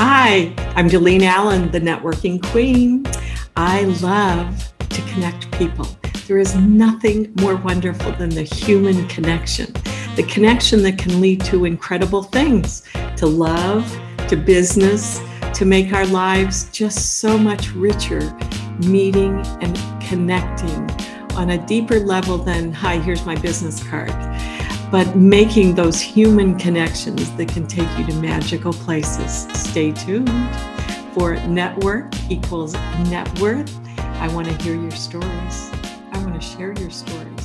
Hi, I'm Delene Allen, the networking queen. I love to connect people. There is nothing more wonderful than the human connection, the connection that can lead to incredible things, to love, to business, to make our lives just so much richer, meeting and connecting on a deeper level than, hi, here's my business card but making those human connections that can take you to magical places. Stay tuned for Network Equals Net Worth. I want to hear your stories. I want to share your stories.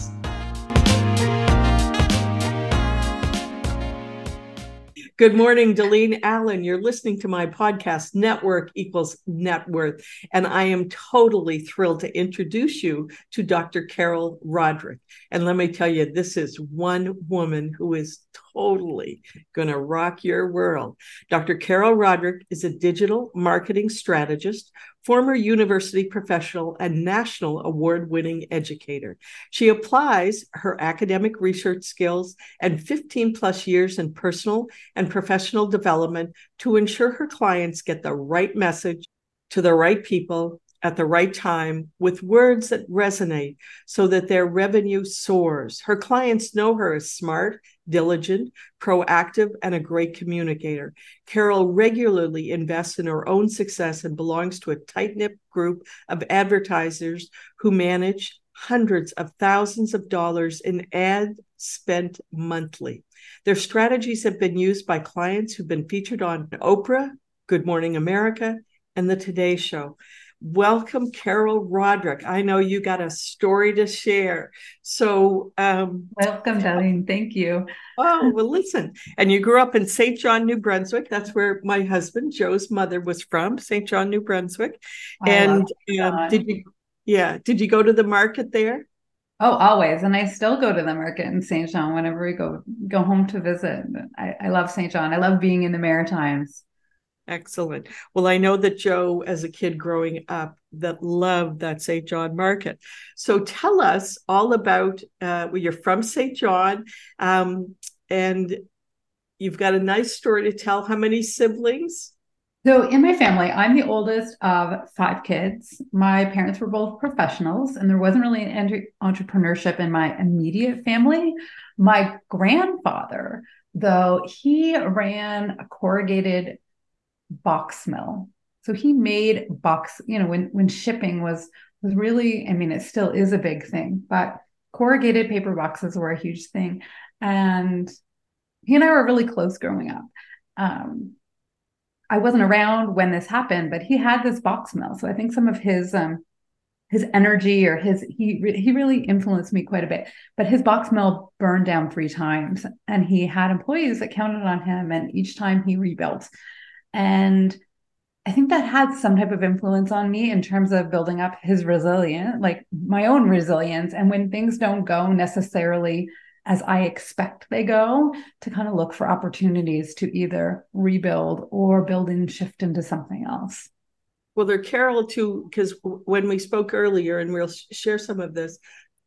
Good morning, Delene Allen. You're listening to my podcast, Network Equals Net Worth. And I am totally thrilled to introduce you to Dr. Carol Roderick. And let me tell you, this is one woman who is totally going to rock your world. Dr. Carol Roderick is a digital marketing strategist former university professional and national award winning educator. She applies her academic research skills and 15 plus years in personal and professional development to ensure her clients get the right message to the right people at the right time with words that resonate so that their revenue soars. Her clients know her as smart, diligent, proactive, and a great communicator. Carol regularly invests in her own success and belongs to a tight knit group of advertisers who manage hundreds of thousands of dollars in ad spent monthly. Their strategies have been used by clients who've been featured on Oprah, Good Morning America, and The Today Show. Welcome, Carol Roderick. I know you got a story to share. So, um, welcome, Darlene. Thank you. Oh, well, listen. And you grew up in St. John, New Brunswick. That's where my husband, Joe's mother, was from, St. John, New Brunswick. And um, did you, yeah, did you go to the market there? Oh, always. And I still go to the market in St. John whenever we go go home to visit. I, I love St. John. I love being in the Maritimes. Excellent. Well, I know that Joe, as a kid growing up, that loved that St. John market. So tell us all about. Uh, well, you're from St. John, um, and you've got a nice story to tell. How many siblings? So, in my family, I'm the oldest of five kids. My parents were both professionals, and there wasn't really an entrepreneurship in my immediate family. My grandfather, though, he ran a corrugated box mill. So he made box, you know, when when shipping was was really, I mean, it still is a big thing, but corrugated paper boxes were a huge thing. And he and I were really close growing up. Um, I wasn't around when this happened, but he had this box mill. So I think some of his um, his energy or his he he really influenced me quite a bit. But his box mill burned down three times, and he had employees that counted on him, and each time he rebuilt. And I think that had some type of influence on me in terms of building up his resilience, like my own resilience. And when things don't go necessarily as I expect they go, to kind of look for opportunities to either rebuild or build and shift into something else. Well, there, Carol, too, because when we spoke earlier, and we'll share some of this,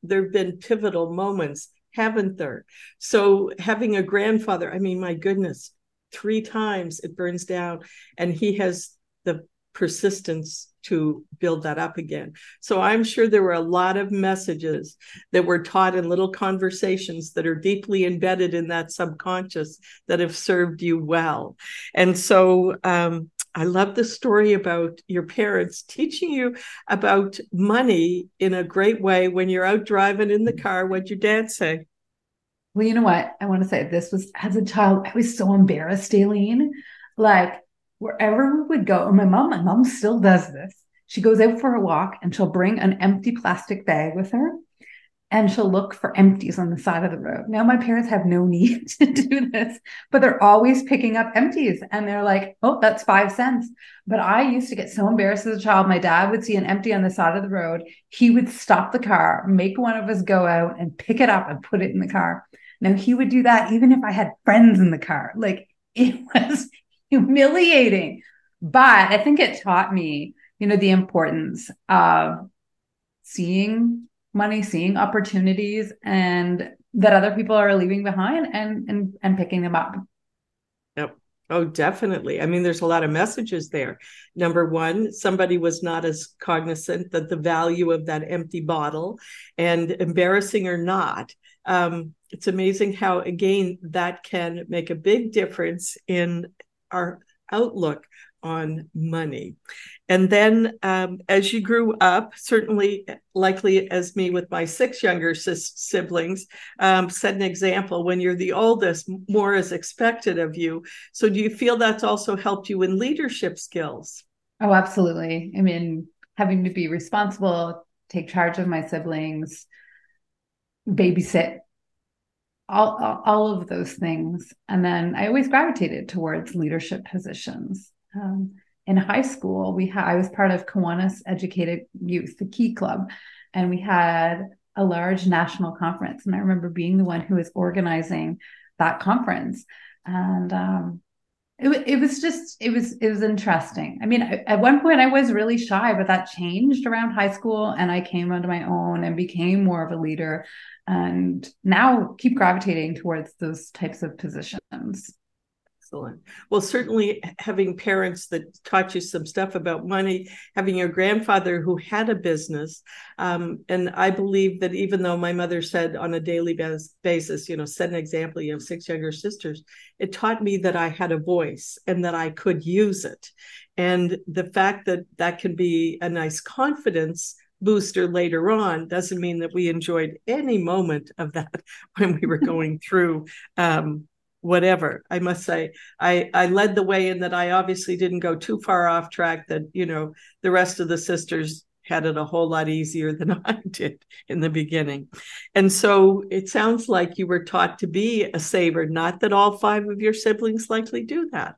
there have been pivotal moments, haven't there? So having a grandfather, I mean, my goodness, three times it burns down and he has the persistence to build that up again. So I'm sure there were a lot of messages that were taught in little conversations that are deeply embedded in that subconscious that have served you well. And so um, I love the story about your parents teaching you about money in a great way when you're out driving in the car. What'd your dad say? Well, you know what? I want to say this was as a child, I was so embarrassed, Aileen. Like wherever we would go, my mom, my mom still does this. She goes out for a walk and she'll bring an empty plastic bag with her and she'll look for empties on the side of the road. Now, my parents have no need to do this, but they're always picking up empties and they're like, oh, that's five cents. But I used to get so embarrassed as a child. My dad would see an empty on the side of the road. He would stop the car, make one of us go out and pick it up and put it in the car. Now, he would do that even if I had friends in the car. Like it was humiliating. But I think it taught me, you know, the importance of seeing money, seeing opportunities and that other people are leaving behind and and and picking them up. Yep. Oh, definitely. I mean, there's a lot of messages there. Number one, somebody was not as cognizant that the value of that empty bottle, and embarrassing or not, um, it's amazing how, again, that can make a big difference in our outlook on money. And then um, as you grew up, certainly likely as me with my six younger sis- siblings, um, set an example. When you're the oldest, more is expected of you. So do you feel that's also helped you in leadership skills? Oh, absolutely. I mean, having to be responsible, take charge of my siblings, babysit all, all of those things and then i always gravitated towards leadership positions um, in high school, we had I was part of Kiwanis Educated Youth, the Key Club, and we had a large national conference. And I remember being the one who was organizing that conference. And um, it, it was just it was it was interesting. I mean, at one point I was really shy, but that changed around high school, and I came onto my own and became more of a leader. And now keep gravitating towards those types of positions. Excellent. Well, certainly having parents that taught you some stuff about money, having your grandfather who had a business. Um, and I believe that even though my mother said on a daily basis, you know, set an example, you have six younger sisters, it taught me that I had a voice and that I could use it. And the fact that that can be a nice confidence booster later on doesn't mean that we enjoyed any moment of that when we were going through um, whatever i must say. I i led the way in that i obviously didn't go too far off track that you know the rest of the sisters had it a whole lot easier than i did in the beginning. And so it sounds like you were taught to be a saver not that all five of your siblings likely do that.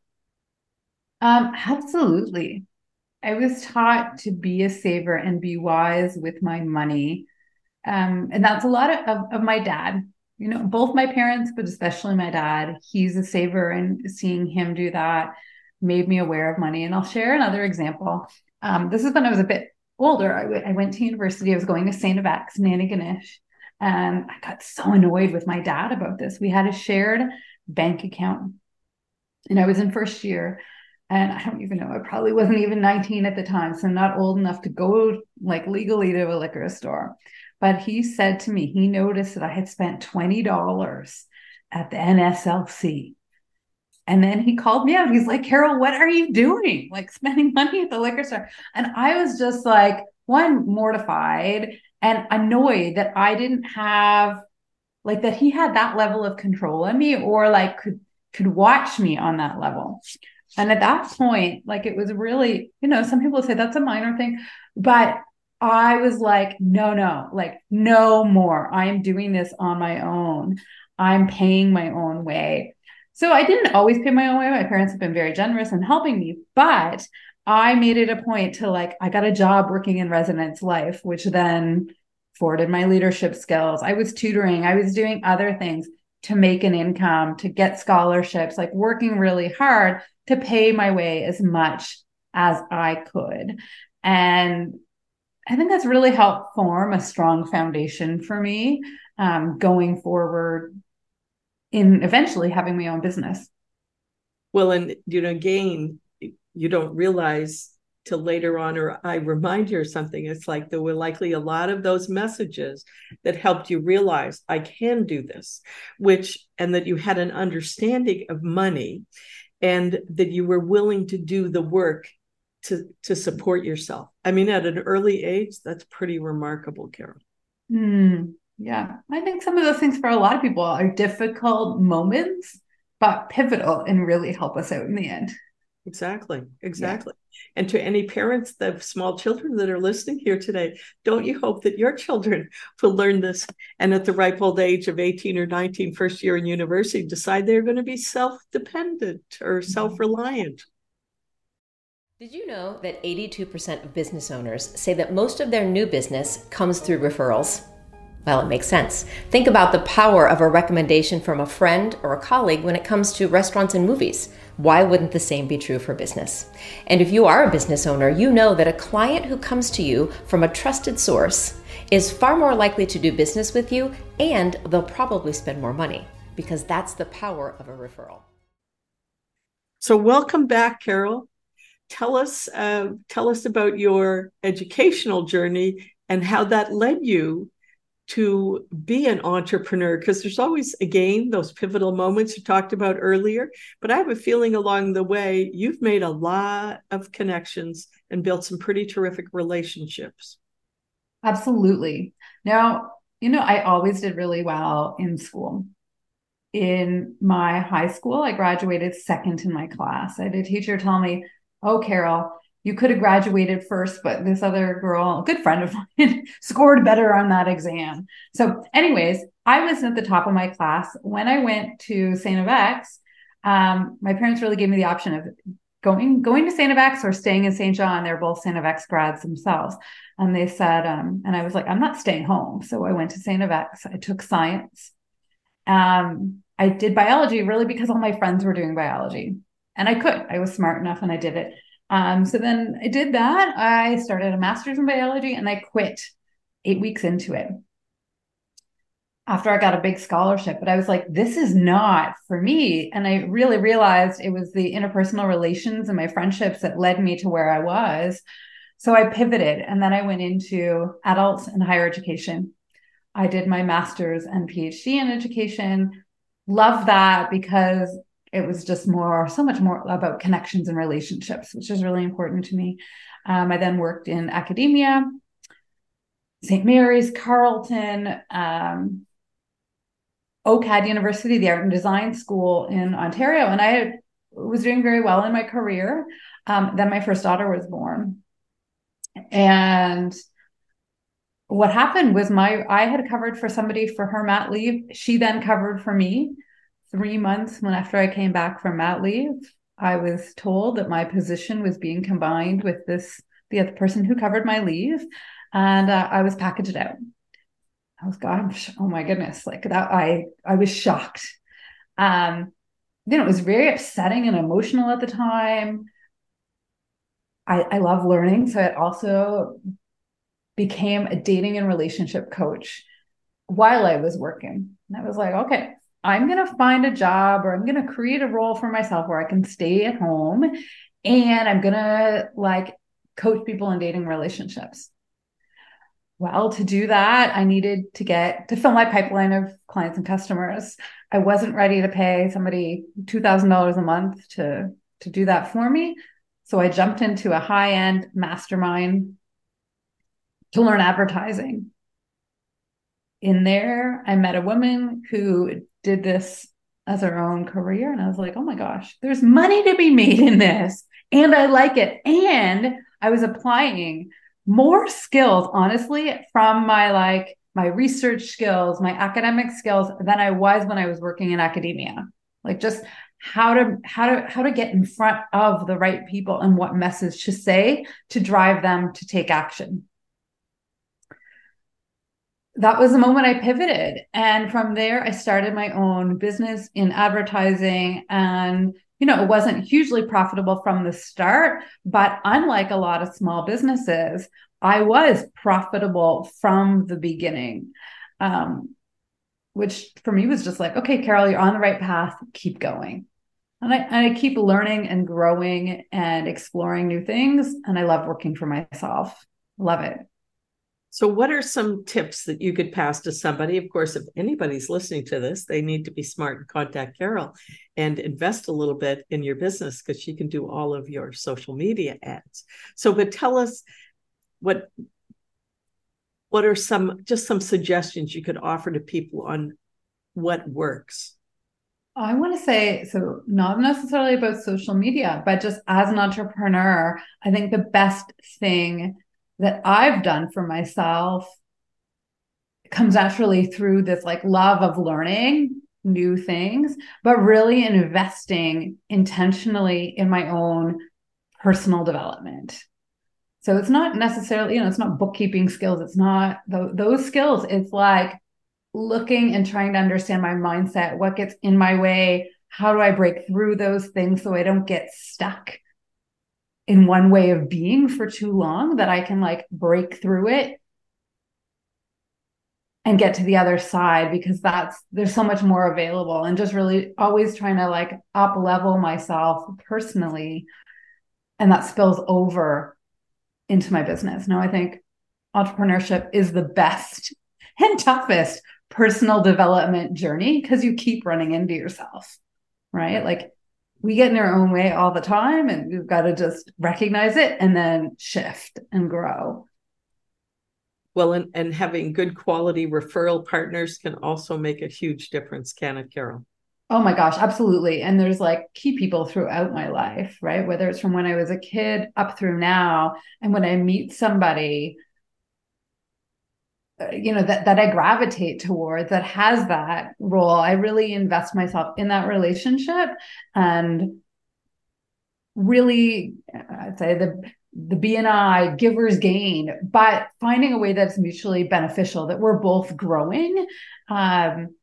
Um absolutely. I was taught to be a saver and be wise with my money. Um and that's a lot of, of, of my dad you know, both my parents, but especially my dad, he's a saver, and seeing him do that made me aware of money. And I'll share another example. Um, this is when I was a bit older. I, w- I went to university. I was going to St. FX, Antigonish, and I got so annoyed with my dad about this. We had a shared bank account, and I was in first year. And I don't even know, I probably wasn't even 19 at the time. So not old enough to go like legally to a liquor store. But he said to me, he noticed that I had spent $20 at the NSLC. And then he called me out. He's like, Carol, what are you doing? Like spending money at the liquor store. And I was just like, one, mortified and annoyed that I didn't have like that he had that level of control on me or like could could watch me on that level. And at that point, like it was really, you know, some people say that's a minor thing, but I was like, no, no, like no more. I'm doing this on my own. I'm paying my own way. So I didn't always pay my own way. My parents have been very generous in helping me, but I made it a point to like, I got a job working in residence life, which then forwarded my leadership skills. I was tutoring, I was doing other things to make an income, to get scholarships, like working really hard to pay my way as much as I could. And I think that's really helped form a strong foundation for me um, going forward in eventually having my own business. Well, and you know, again, you don't realize till later on, or I remind you or something. It's like there were likely a lot of those messages that helped you realize I can do this, which, and that you had an understanding of money and that you were willing to do the work to to support yourself. I mean, at an early age, that's pretty remarkable, Carol. Mm, yeah, I think some of those things for a lot of people are difficult moments, but pivotal and really help us out in the end. Exactly, exactly. Yeah. And to any parents of small children that are listening here today, don't you hope that your children will learn this and at the ripe old age of 18 or 19, first year in university, decide they're going to be self dependent or mm-hmm. self reliant? Did you know that 82% of business owners say that most of their new business comes through referrals? Well, it makes sense. Think about the power of a recommendation from a friend or a colleague when it comes to restaurants and movies. Why wouldn't the same be true for business? And if you are a business owner, you know that a client who comes to you from a trusted source is far more likely to do business with you and they'll probably spend more money because that's the power of a referral. So, welcome back, Carol. Tell us, uh, tell us about your educational journey and how that led you to be an entrepreneur because there's always again those pivotal moments you talked about earlier but i have a feeling along the way you've made a lot of connections and built some pretty terrific relationships. Absolutely. Now you know i always did really well in school. In my high school i graduated second in my class. I had a teacher tell me oh carol you could have graduated first, but this other girl, a good friend of mine, scored better on that exam. So, anyways, I was at the top of my class. When I went to St. FX, um, my parents really gave me the option of going going to St. FX or staying in St. John. They're both St. FX grads themselves. And they said, um, and I was like, I'm not staying home. So I went to St. FX. I took science. Um, I did biology really because all my friends were doing biology. And I could. I was smart enough and I did it. Um, so then I did that. I started a master's in biology and I quit eight weeks into it after I got a big scholarship. But I was like, this is not for me. And I really realized it was the interpersonal relations and my friendships that led me to where I was. So I pivoted and then I went into adults and higher education. I did my master's and PhD in education. Love that because it was just more, so much more about connections and relationships, which is really important to me. Um, I then worked in academia, St. Mary's, Carleton, um, OCAD University, the Art and Design School in Ontario, and I was doing very well in my career. Um, then my first daughter was born, and what happened was my I had covered for somebody for her mat leave. She then covered for me three months when after I came back from mat leave, I was told that my position was being combined with this the other person who covered my leave, and uh, I was packaged out. I was gosh, oh my goodness, like that. I I was shocked. Um, you know, it was very upsetting and emotional at the time. I I love learning, so it also became a dating and relationship coach while I was working. And I was like, okay, I'm going to find a job or I'm going to create a role for myself where I can stay at home and I'm going to like coach people in dating relationships. Well, to do that, I needed to get to fill my pipeline of clients and customers. I wasn't ready to pay somebody $2,000 a month to, to do that for me. So I jumped into a high end mastermind to learn advertising. In there, I met a woman who did this as her own career. And I was like, oh my gosh, there's money to be made in this. And I like it. And I was applying more skills, honestly, from my like my research skills, my academic skills than I was when I was working in academia. Like just how to how to how to get in front of the right people and what message to say to drive them to take action that was the moment I pivoted. And from there, I started my own business in advertising. And, you know, it wasn't hugely profitable from the start, but unlike a lot of small businesses, I was profitable from the beginning. Um, which for me was just like, okay, Carol, you're on the right path, keep going. And I, and I keep learning and growing and exploring new things. And I love working for myself. Love it. So, what are some tips that you could pass to somebody? Of course, if anybody's listening to this, they need to be smart and contact Carol and invest a little bit in your business because she can do all of your social media ads. So, but tell us what what are some just some suggestions you could offer to people on what works? I want to say so, not necessarily about social media, but just as an entrepreneur, I think the best thing that I've done for myself comes naturally through this like love of learning new things, but really investing intentionally in my own personal development. So it's not necessarily, you know, it's not bookkeeping skills. It's not th- those skills. It's like looking and trying to understand my mindset, what gets in my way, how do I break through those things so I don't get stuck in one way of being for too long that I can like break through it and get to the other side because that's there's so much more available and just really always trying to like up level myself personally and that spills over into my business. Now i think entrepreneurship is the best and toughest personal development journey because you keep running into yourself right? Like we get in our own way all the time and we've got to just recognize it and then shift and grow well, and, and having good quality referral partners can also make a huge difference, can it, Carol? Oh my gosh, absolutely. And there's like key people throughout my life, right? Whether it's from when I was a kid up through now. And when I meet somebody, you know, that, that I gravitate towards that has that role, I really invest myself in that relationship and really, I'd say the the BNI givers gain, but finding a way that's mutually beneficial, that we're both growing. Um,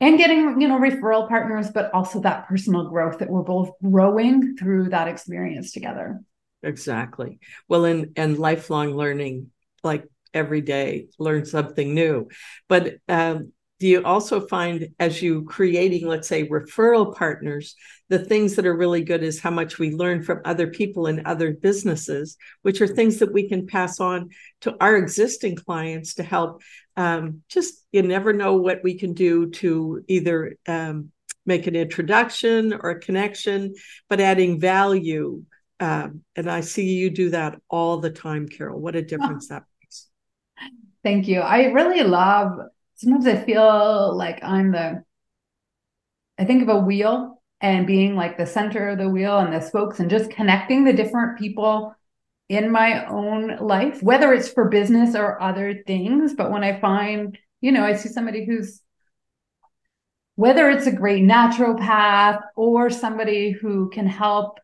and getting you know referral partners but also that personal growth that we're both growing through that experience together exactly well and and lifelong learning like every day learn something new. But um, do you also find as you creating let's say referral partners the things that are really good is how much we learn from other people and other businesses which are things that we can pass on to our existing clients to help um, just you never know what we can do to either um, make an introduction or a connection but adding value um, and i see you do that all the time carol. What a difference that makes thank you i really love sometimes I feel like I'm the, I think of a wheel and being like the center of the wheel and the spokes and just connecting the different people in my own life, whether it's for business or other things. But when I find, you know, I see somebody who's, whether it's a great naturopath or somebody who can help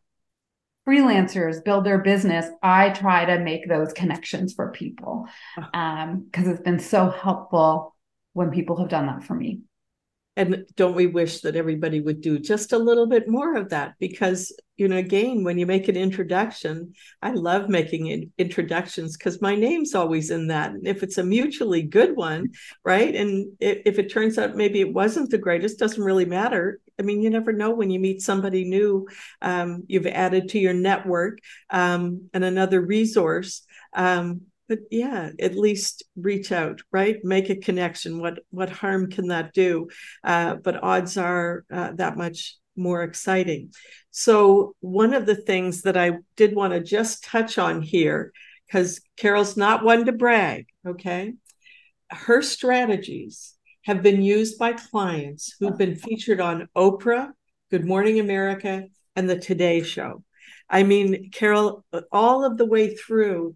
freelancers build their business, I try to make those connections for people because um, it's been so helpful when people have done that for me. And don't we wish that everybody would do just a little bit more of that? Because, you know, again, when you make an introduction, I love making introductions because my name's always in that. And if it's a mutually good one, right? And if it turns out maybe it wasn't the greatest, doesn't really matter. I mean, you never know when you meet somebody new, um, you've added to your network um, and another resource. Um, but yeah at least reach out right? Make a connection. What what harm can that do? Uh, but odds are uh, that much more exciting. So one of the things that i did want to just touch on here because carol's not one to brag okay? Her strategies have been used by clients who've been featured on oprah good morning america and the today show. I mean carol all of the way through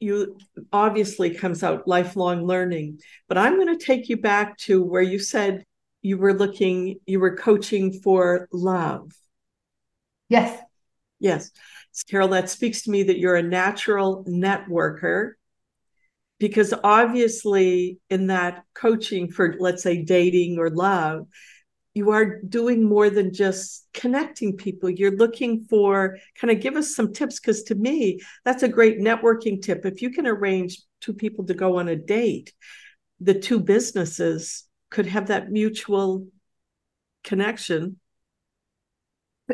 you obviously comes out lifelong learning but i'm going to take you back to where you said you were looking you were coaching for love. Yes. Yes. Carol that speaks to me that you're a natural networker because obviously in that coaching for let's say dating or love you are doing more than just connecting people. You're looking for kind of give us some tips because to me, that's a great networking tip. If you can arrange two people to go on a date, the two businesses could have that mutual connection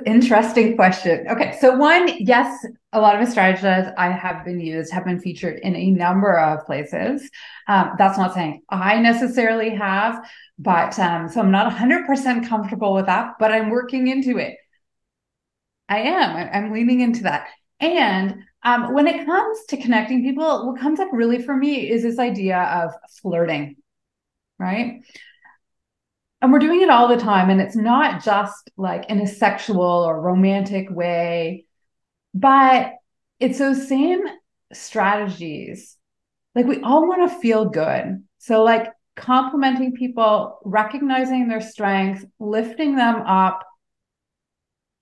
Interesting question. Okay, so one, yes, a lot of strategies I have been used, have been featured in a number of places. Um, that's not saying I necessarily have, but um, so I'm not 100% comfortable with that, but I'm working into it. I am. I'm leaning into that. And um, when it comes to connecting people, what comes up really for me is this idea of flirting, right? And we're doing it all the time and it's not just like in a sexual or romantic way but it's those same strategies. Like we all want to feel good. So like complimenting people recognizing their strengths lifting them up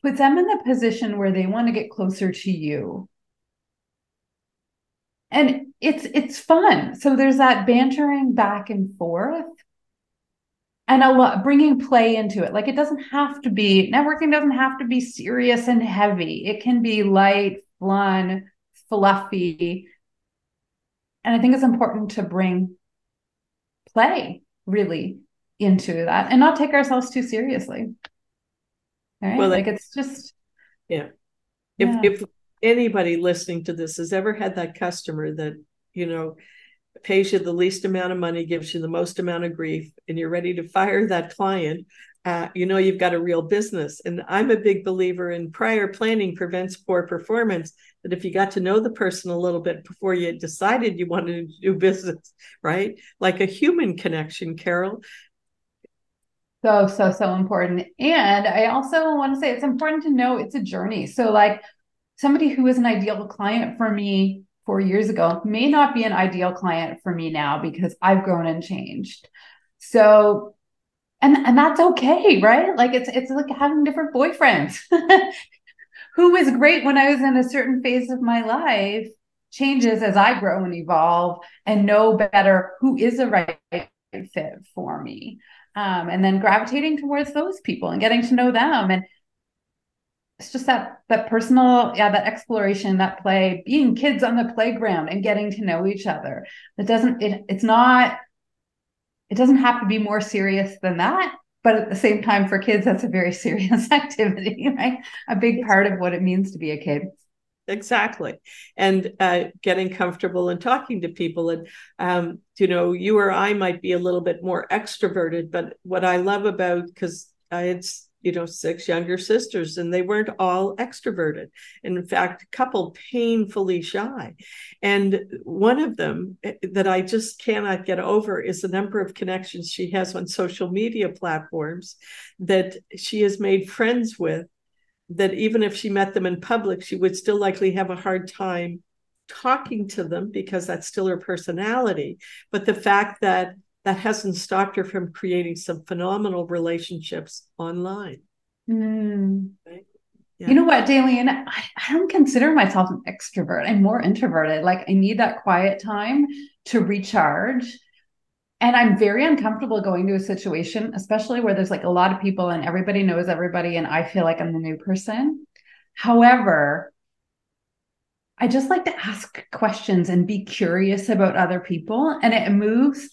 puts them in the position where they want to get closer to you. And it's it's fun. So there's that bantering back and forth and a lot bringing play into it like it doesn't have to be networking doesn't have to be serious and heavy it can be light fun fluffy and i think it's important to bring play really into that and not take ourselves too seriously. Right? Well, like it's just yeah. If yeah. if anybody listening to this has ever had that customer that, you know, pays you the least amount of money, gives you the most amount of grief, and you're ready to fire that client, uh, you know you've got a real business. And I'm a big believer in prior planning prevents poor performance. That if you got to know the person a little bit before you decided you wanted to do business, right? Like a human connection, Carol. So, so, so important. And I also want to say it's important to know it's a journey. So, like somebody who is an ideal client for me four years ago may not be an ideal client for me now because I've grown and changed. So and and that's okay, right? Like it's it's like having different boyfriends. Who was great when I was in a certain phase of my life changes as I grow and evolve and know better who is a right fit for me. Um, and then gravitating towards those people and getting to know them and it's just that that personal yeah that exploration that play being kids on the playground and getting to know each other. It doesn't it, it's not it doesn't have to be more serious than that but at the same time for kids that's a very serious activity right? A big part of what it means to be a kid. Exactly. And uh, getting comfortable and talking to people and um, you know you or i might be a little bit more extroverted but what i love about because i had you know six younger sisters and they weren't all extroverted. In fact a couple painfully shy. And one of them eh, that i just cannot get over is the number of connections she has on social media platforms that she has made friends with that even if she met them in public she would still likely have a hard time talking to them because that's still her personality. But the fact that that hasn't stopped her from creating some phenomenal relationships online. Mm. Right? Yeah. You know what, Delene? I, I don't consider myself an extrovert. I'm more introverted. Like I need that quiet time to recharge. And I'm very uncomfortable going to a situation, especially where there's like a lot of people and everybody knows everybody, and I feel like I'm the new person. However, I just like to ask questions and be curious about other people. And it moves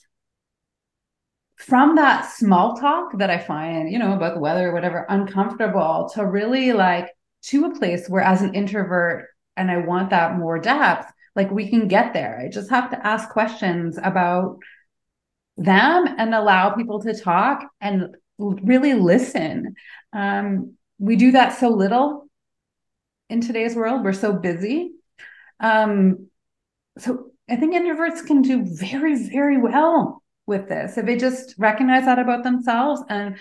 from that small talk that I find, you know, about the weather or whatever, uncomfortable to really like to a place where as an introvert and I want that more depth, like we can get there. I just have to ask questions about them and allow people to talk and really listen. Um, we do that so little in today's world. We're so busy. Um, so I think introverts can do very, very well with this. If they just recognize that about themselves and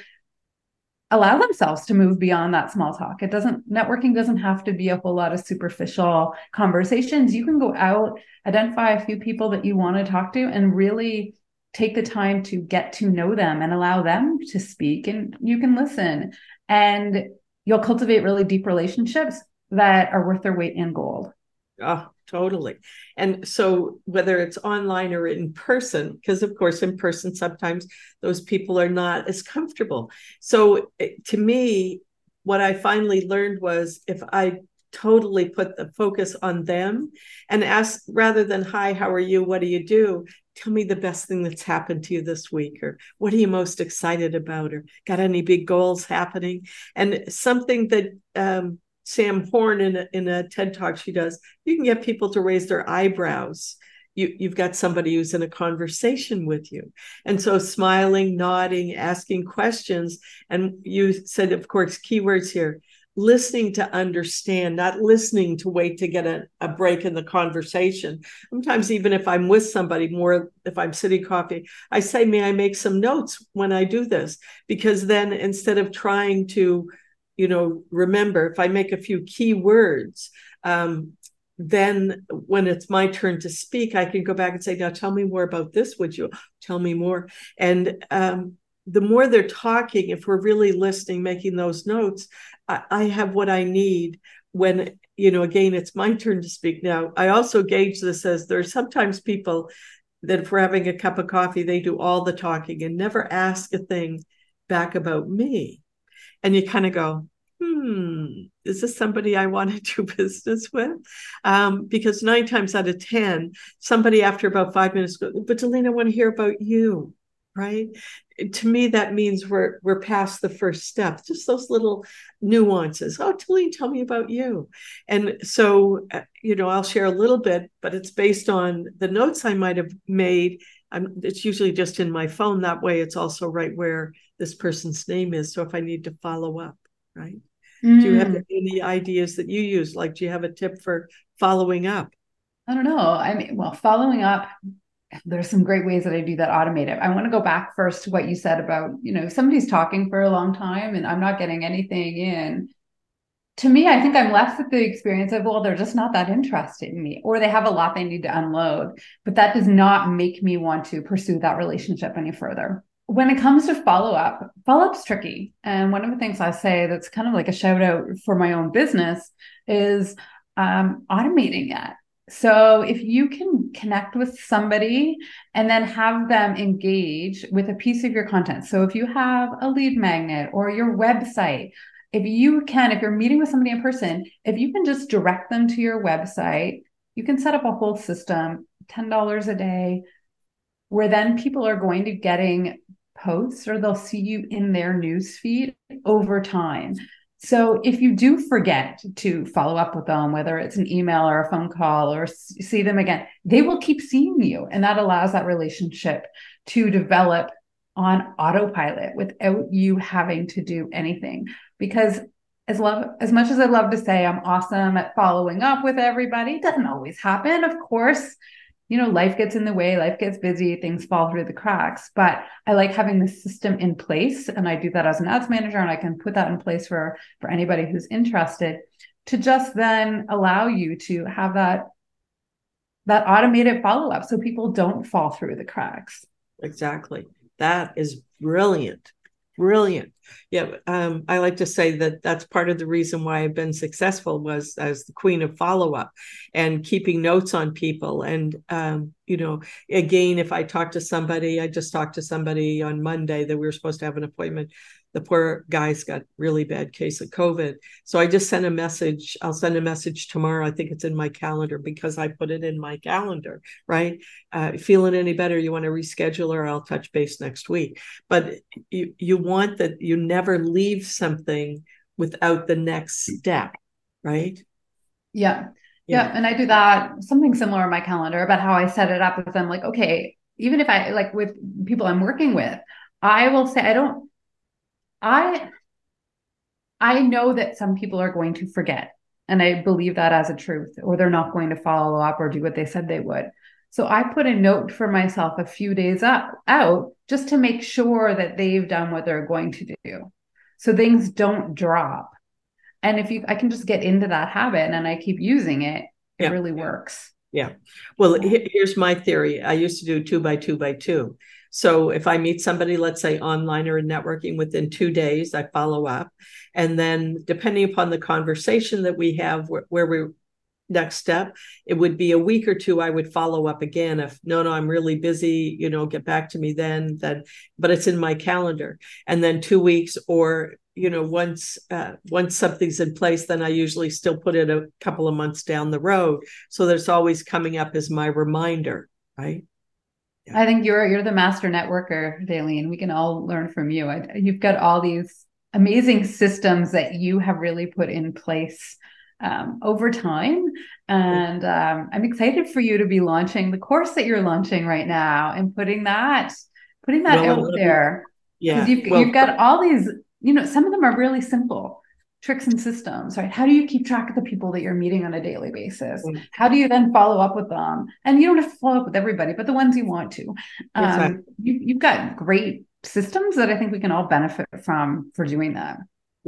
allow themselves to move beyond that small talk. It doesn't networking doesn't have to be a whole lot of superficial conversations. You can go out identify a few people that you want to talk to and really take the time to get to know them and allow them to speak and you can listen. And you'll cultivate really deep relationships that are worth their weight in gold. Oh, totally. And so whether it's online or in person, because of course in person sometimes those people are not as comfortable. So eh, to me, what I finally learned was if I totally put the focus on them and ask rather than hi how are you what do you do tell me the best thing that's happened to you this week or what are you most excited about or got any big goals happening and something that um, Sam Horn in a, in a TED talk she does, you can get people to raise their eyebrows. You, you've got somebody who's in a conversation with you. And so smiling, nodding, asking questions. And you said, of course, keywords here listening to understand, not listening to wait to get a, a break in the conversation. Sometimes, even if I'm with somebody, more if I'm sitting coffee, I say, May I make some notes when I do this? Because then instead of trying to you know, remember if I make a few key words, um, then when it's my turn to speak, I can go back and say, now tell me more about this, would you? Tell me more. And um, the more they're talking, if we're really listening, making those notes, I, I have what I need when, you know, again, it's my turn to speak now. I also gauge this as there's sometimes people that if we're having a cup of coffee, they do all the talking and never ask a thing back about me and you kind of go, hmm, is this somebody I want to do business with? Um, because nine times out of 10, somebody after about five minutes goes, but Delina, I want to hear about you. right? To me, that means we're we're past the first step. Just those little nuances. Oh, Delene, tell me about you. And so, uh, you know, I'll share a little bit, but it's based on the notes I might have made. I'm, it's usually just in my phone. That way, it's also right where this person's name is. So if I need to follow up, right? Mm. Do you have mm. any ideas that you use? Like, do you have a tip for following up? I don't know. I mean, well, following up, there's some great ways that I do that automated. I want to go back first to what you said about, you know, somebody's talking for a long time and I'm not getting anything in. To me, I think I'm left with the experience of, well, they're just not that interested in me, or they have a lot they need to unload. But that does not make me want to pursue that relationship any further. When it comes to follow up, follow up's tricky. And one of the things I say that's kind of like a shout out for my own business is um, automating it so if you can connect with somebody and then have them engage with a piece of your content. So if you have a lead magnet or your website, if you can, if you're meeting with somebody in person, if you can just direct them to your website, you can set up a whole system, $10 a day, where then people are going to getting posts or they'll see you in their news feed over time. So if you do forget to follow up with them, whether it's an email or a phone call or see them again, they will keep seeing you. And that allows that relationship to develop on autopilot without you having to do anything. Because as love as much as I love to say I'm awesome at following up with everybody, it doesn't always happen. Of course, you know, life gets in the way, life gets busy, things fall through the cracks. But I like having the system in place. And I do that as an ads manager, and I can put that in place for, for anybody who's interested to just then allow you to have that that automated follow-up so people don't fall through the cracks. Exactly. That is brilliant brilliant. Yeah um, i like to say that that's part of the reason why i've been successful was as the queen of follow-up and keeping notes on people. And um, you know again if i talk to somebody i just talked to somebody on monday that we were supposed to have an appointment the poor guy's got really bad case of covid so i just sent a message i'll send a message tomorrow i think it's in my calendar because i put it in my calendar right uh, feeling any better you want to reschedule or i'll touch base next week but you you want that you never leave something without the next step right yeah yeah. yeah. And I do that something similar in my calendar about how I set it up with them. Like, okay, even if I like with people I'm working with, I will say, I don't, I I know that some people are going to forget and I believe that as a truth or they're not going to follow up or do what they said they would. So I put a note for myself a few days up, out just to make sure that they've done what they're going to do. So things don't drop. And if you I can just get into that habit and I keep using it, it yeah. really works. Yeah. Well, here's my theory. I used to do two by two by two. So if I meet somebody, let's say online or in networking within two days, I follow up. And then depending upon the conversation that we have, where, where we next step it would be a week or two i would follow up again if no no i'm really busy you know get back to me then then but it's in my calendar and then two weeks or you know once uh, once something's in place then i usually still put it a couple of months down the road so there's always coming up as my reminder right I think you're you're the master networker, Delene. We can all learn from you. I, you've got all these amazing systems that you have really put in place um, over time, and um, I'm excited for you to be launching the course that you're launching right now and putting that putting that well, out there. Yeah, you've, well, you've got all these. You know, some of them are really simple tricks and systems, right? How do you keep track of the people that you're meeting on a daily basis? Mm-hmm. How do you then follow up with them? And you don't have to follow up with everybody, but the ones you want to. Um, exactly. you, you've got great systems that I think we can all benefit from for doing that.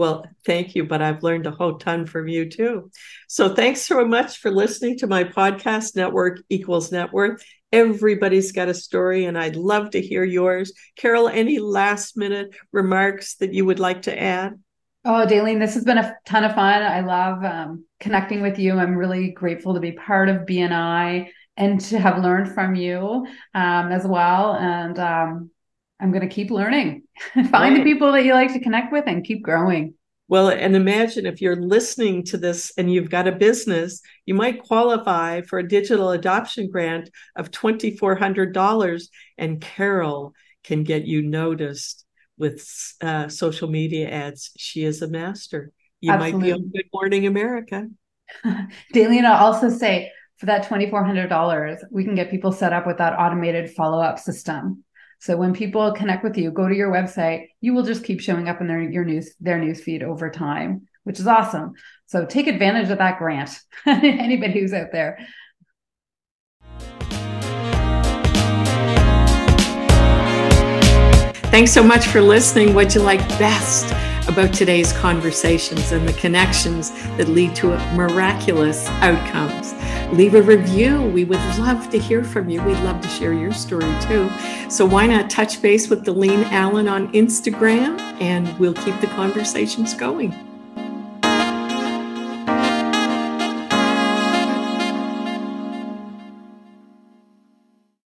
Well, thank you, but I've learned a whole ton from you too. So thanks so much for listening to my podcast, Network Equals Net Worth. Everybody's got a story, and I'd love to hear yours. Carol, any last minute remarks that you would like to add? Oh, Delene, this has been a ton of fun. I love um, connecting with you. I'm really grateful to be part of BNI and to have learned from you um, as well. And um, I'm going to keep learning. Find right. the people that you like to connect with and keep growing. Well, and imagine if you're listening to this and you've got a business, you might qualify for a digital adoption grant of $2,400. And Carol can get you noticed with uh, social media ads, she is a master. You Absolutely. might be on Good Morning America. I'll also say for that $2,400, we can get people set up with that automated follow up system. So when people connect with you, go to your website, you will just keep showing up in their your news their news feed over time, which is awesome. So take advantage of that grant. Anybody who's out there. Thanks so much for listening. What'd you like best about today's conversations and the connections that lead to miraculous outcomes? Leave a review. We would love to hear from you. We'd love to share your story too. So why not touch base with Delene Allen on Instagram and we'll keep the conversations going.